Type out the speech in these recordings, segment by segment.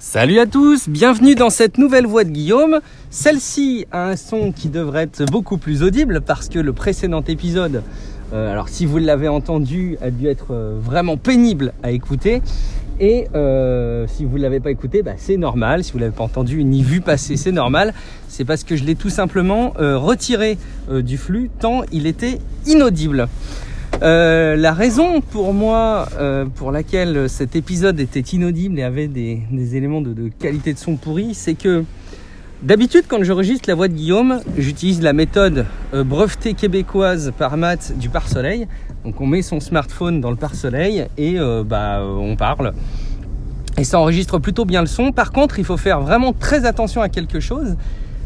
Salut à tous, bienvenue dans cette nouvelle voix de Guillaume. Celle-ci a un son qui devrait être beaucoup plus audible parce que le précédent épisode, euh, alors si vous l'avez entendu, a dû être euh, vraiment pénible à écouter. Et euh, si vous ne l'avez pas écouté, bah, c'est normal. Si vous ne l'avez pas entendu ni vu passer, c'est normal. C'est parce que je l'ai tout simplement retiré du flux tant il était inaudible. Euh, la raison pour moi euh, pour laquelle cet épisode était inaudible et avait des, éléments de, qualité de son pourri, c'est que d'habitude quand j'enregistre la voix de Guillaume, j'utilise la méthode euh, brevetée québécoise par Matt du pare-soleil. Donc on met son smartphone dans le pare-soleil et bah on parle. Et ça enregistre plutôt bien le son. Par contre, il faut faire vraiment très attention à quelque chose,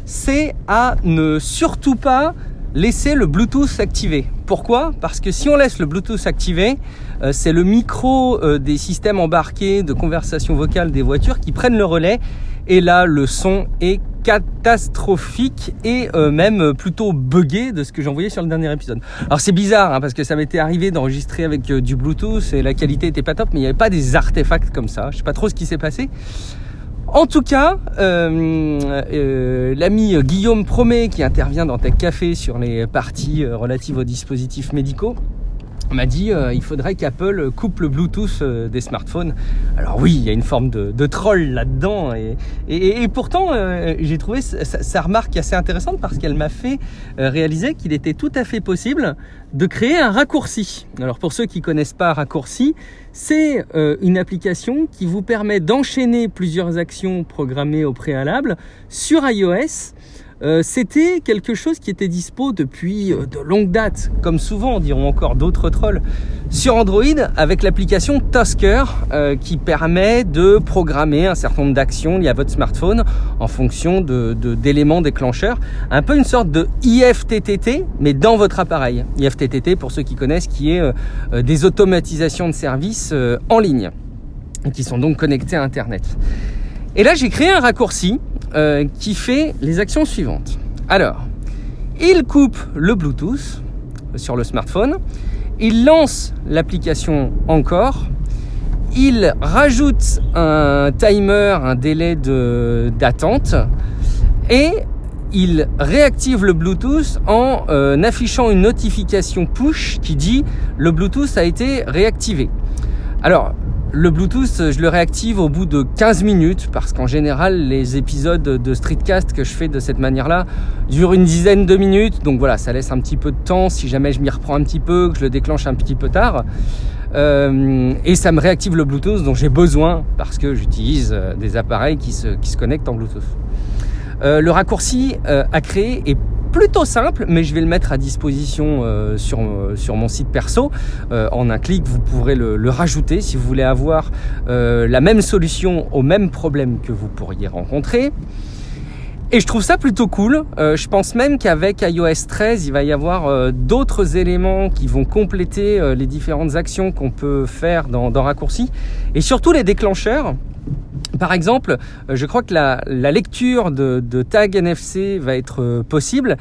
c'est à ne surtout pas laisser le Bluetooth activé. Pourquoi? Parce que si on laisse le Bluetooth activé, euh, c'est le micro euh, des systèmes embarqués de conversation vocale des voitures qui prennent le relais. Et là, le son est catastrophique et euh, même plutôt buggé de ce que j'envoyais sur le dernier épisode. Alors c'est bizarre hein, parce que ça m'était arrivé d'enregistrer avec du Bluetooth et la qualité était pas top, mais il n'y avait pas des artefacts comme ça. Je sais pas trop ce qui s'est passé. En tout cas, euh, euh, l'ami Guillaume Promet qui intervient dans Tech Café sur les parties euh, relatives aux dispositifs médicaux m'a dit euh, il faudrait qu'Apple coupe le Bluetooth euh, des smartphones. Alors oui, il y a une forme de, troll là-dedans et, pourtant euh, j'ai trouvé sa, remarque assez intéressante parce qu'elle m'a fait réaliser qu'il était tout à fait possible de créer un raccourci. Alors pour ceux qui connaissent pas raccourci, c'est une application qui vous permet d'enchaîner plusieurs actions programmées au préalable sur iOS euh, c'était quelque chose qui était dispo depuis euh, de longues dates, comme souvent diront encore d'autres trolls, sur Android avec l'application Tasker euh, qui permet de programmer un certain nombre d'actions liées à votre smartphone en fonction d'éléments de, déclencheurs. Un peu une sorte de IFTTT, mais dans votre appareil. IFTTT, pour ceux qui connaissent, qui est des automatisations de services en ligne, qui sont donc connectés à Internet. Et là, j'ai créé un raccourci euh, qui fait les actions suivantes. Alors, il coupe le Bluetooth sur le smartphone, il lance l'application encore, il rajoute un timer, un délai d'attente, et il réactive le Bluetooth en euh, affichant une notification push qui dit le Bluetooth a été réactivé. Alors, le Bluetooth, je le réactive au bout de 15 minutes parce qu'en général, les épisodes de streetcast que je fais de cette manière-là durent une dizaine de minutes. Donc voilà, ça laisse un petit peu de temps si jamais je m'y reprends un petit peu, que je le déclenche un petit peu tard. Euh, et ça me réactive le Bluetooth dont j'ai besoin parce que j'utilise euh, des appareils qui se, connectent en Bluetooth. Euh, le raccourci à créer est plutôt simple, mais je vais le mettre à disposition euh, sur, euh, sur mon site perso. Euh, en un clic, vous pourrez le, le rajouter si vous voulez avoir la même solution au même problème que vous pourriez rencontrer. Et je trouve ça plutôt cool. je pense même qu'avec iOS 13, il va y avoir d'autres éléments qui vont compléter les différentes actions qu'on peut faire dans, dans Raccourci. Et surtout les déclencheurs. Par exemple, euh, je crois que la, lecture de, de tag NFC va être euh, possible.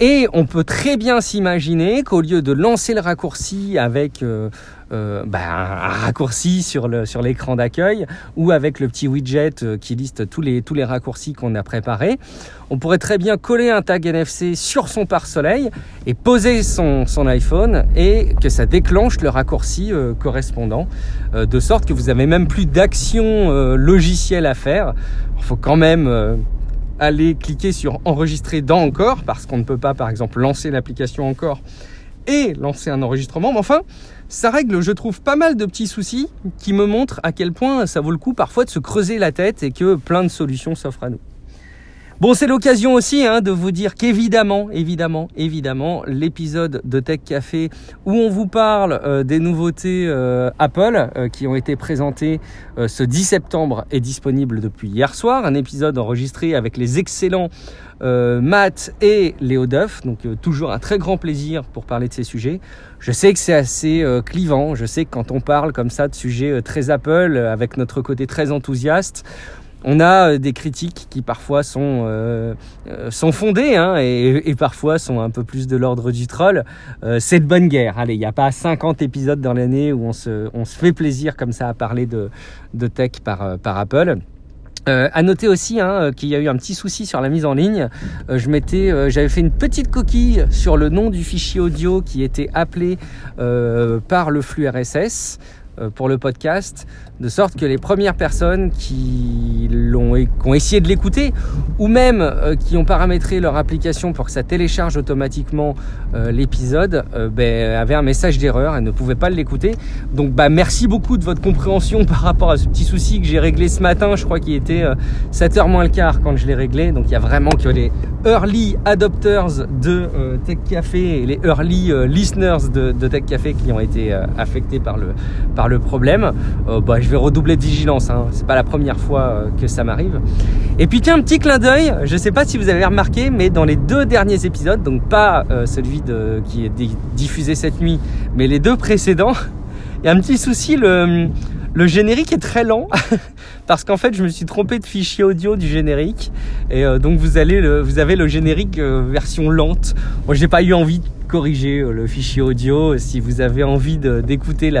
Et on peut très bien s'imaginer qu'au lieu de lancer le raccourci avec euh, euh bah, un raccourci sur sur l'écran d'accueil ou avec le petit widget qui liste tous les tous les raccourcis qu'on a préparés, on pourrait très bien coller un tag NFC sur son pare-soleil et poser son son iPhone et que ça déclenche le raccourci correspondant, de sorte que vous n'avez même plus d'action logicielle à faire. Il faut quand même aller cliquer sur enregistrer dans encore parce qu'on ne peut pas par exemple lancer l'application encore et lancer un enregistrement. Mais enfin, ça règle, je trouve, pas mal de petits soucis qui me montrent à quel point ça vaut le coup parfois de se creuser la tête et que plein de solutions s'offrent à nous. Bon, c'est l'occasion aussi hein, de vous dire qu'évidemment, évidemment, évidemment, l'épisode de Tech Café où on vous parle euh, des nouveautés euh, Apple euh, qui ont été présentées ce 10 septembre est disponible depuis hier soir. Un épisode enregistré avec les excellents Matt et Léo Duff. Donc toujours un très grand plaisir pour parler de ces sujets. Je sais que c'est assez clivant. Je sais que quand on parle comme ça de sujets très Apple, avec notre côté très enthousiaste, on a euh, des critiques qui parfois sont, euh, euh, fondées hein, et, parfois sont un peu plus de l'ordre du troll. c'est de bonne guerre. Allez, il n'y a pas 50 épisodes dans l'année où on se, fait plaisir comme ça à parler de, tech par, Apple. Euh, à noter aussi hein, qu'il y a eu un petit souci sur la mise en ligne. J'avais fait une petite coquille sur le nom du fichier audio qui était appelé par le flux RSS pour le podcast, de sorte que les premières personnes qui l'ont, qui ont essayé de l'écouter, ou même euh, qui ont paramétré leur application pour que ça télécharge automatiquement euh, l'épisode, euh, ben, avaient un message d'erreur et ne pouvaient pas l'écouter. Donc, bah, merci beaucoup de votre compréhension par rapport à ce petit souci que j'ai réglé ce matin. Je crois qu'il était 7h moins le quart quand je l'ai réglé. Donc, il y a vraiment que les early adopters de euh, Tech Café et les early euh, listeners de, de Tech Café qui ont été euh, affectés par le, par le problème. Euh, bah, je vais redoubler de vigilance. Hein. C'est pas la première fois euh, que ça m'arrive. Et puis tiens, un petit clin d'œil. Je sais pas si vous avez remarqué, mais dans les deux derniers épisodes, donc pas euh, celui qui est di- diffusé cette nuit, mais les deux précédents, il y a un petit souci. Le, générique est très lent parce qu'en fait, je me suis trompé de fichier audio du générique et donc vous avez le générique version lente. Moi, j'ai pas eu envie corriger euh, le fichier audio. Si vous avez envie d'écouter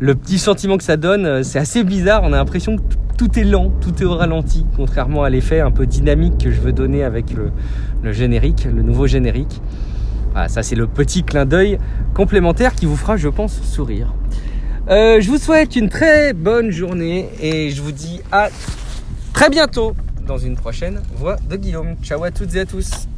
le petit sentiment que ça donne, euh, c'est assez bizarre. On a l'impression que tout est lent, tout est au ralenti, contrairement à l'effet un peu dynamique que je veux donner avec le, générique, le nouveau générique. Voilà, ça c'est le petit clin d'œil complémentaire qui vous fera, je pense, sourire. Euh, je vous souhaite une très bonne journée et je vous dis à très bientôt dans une prochaine voix de Guillaume. Ciao à toutes et à tous.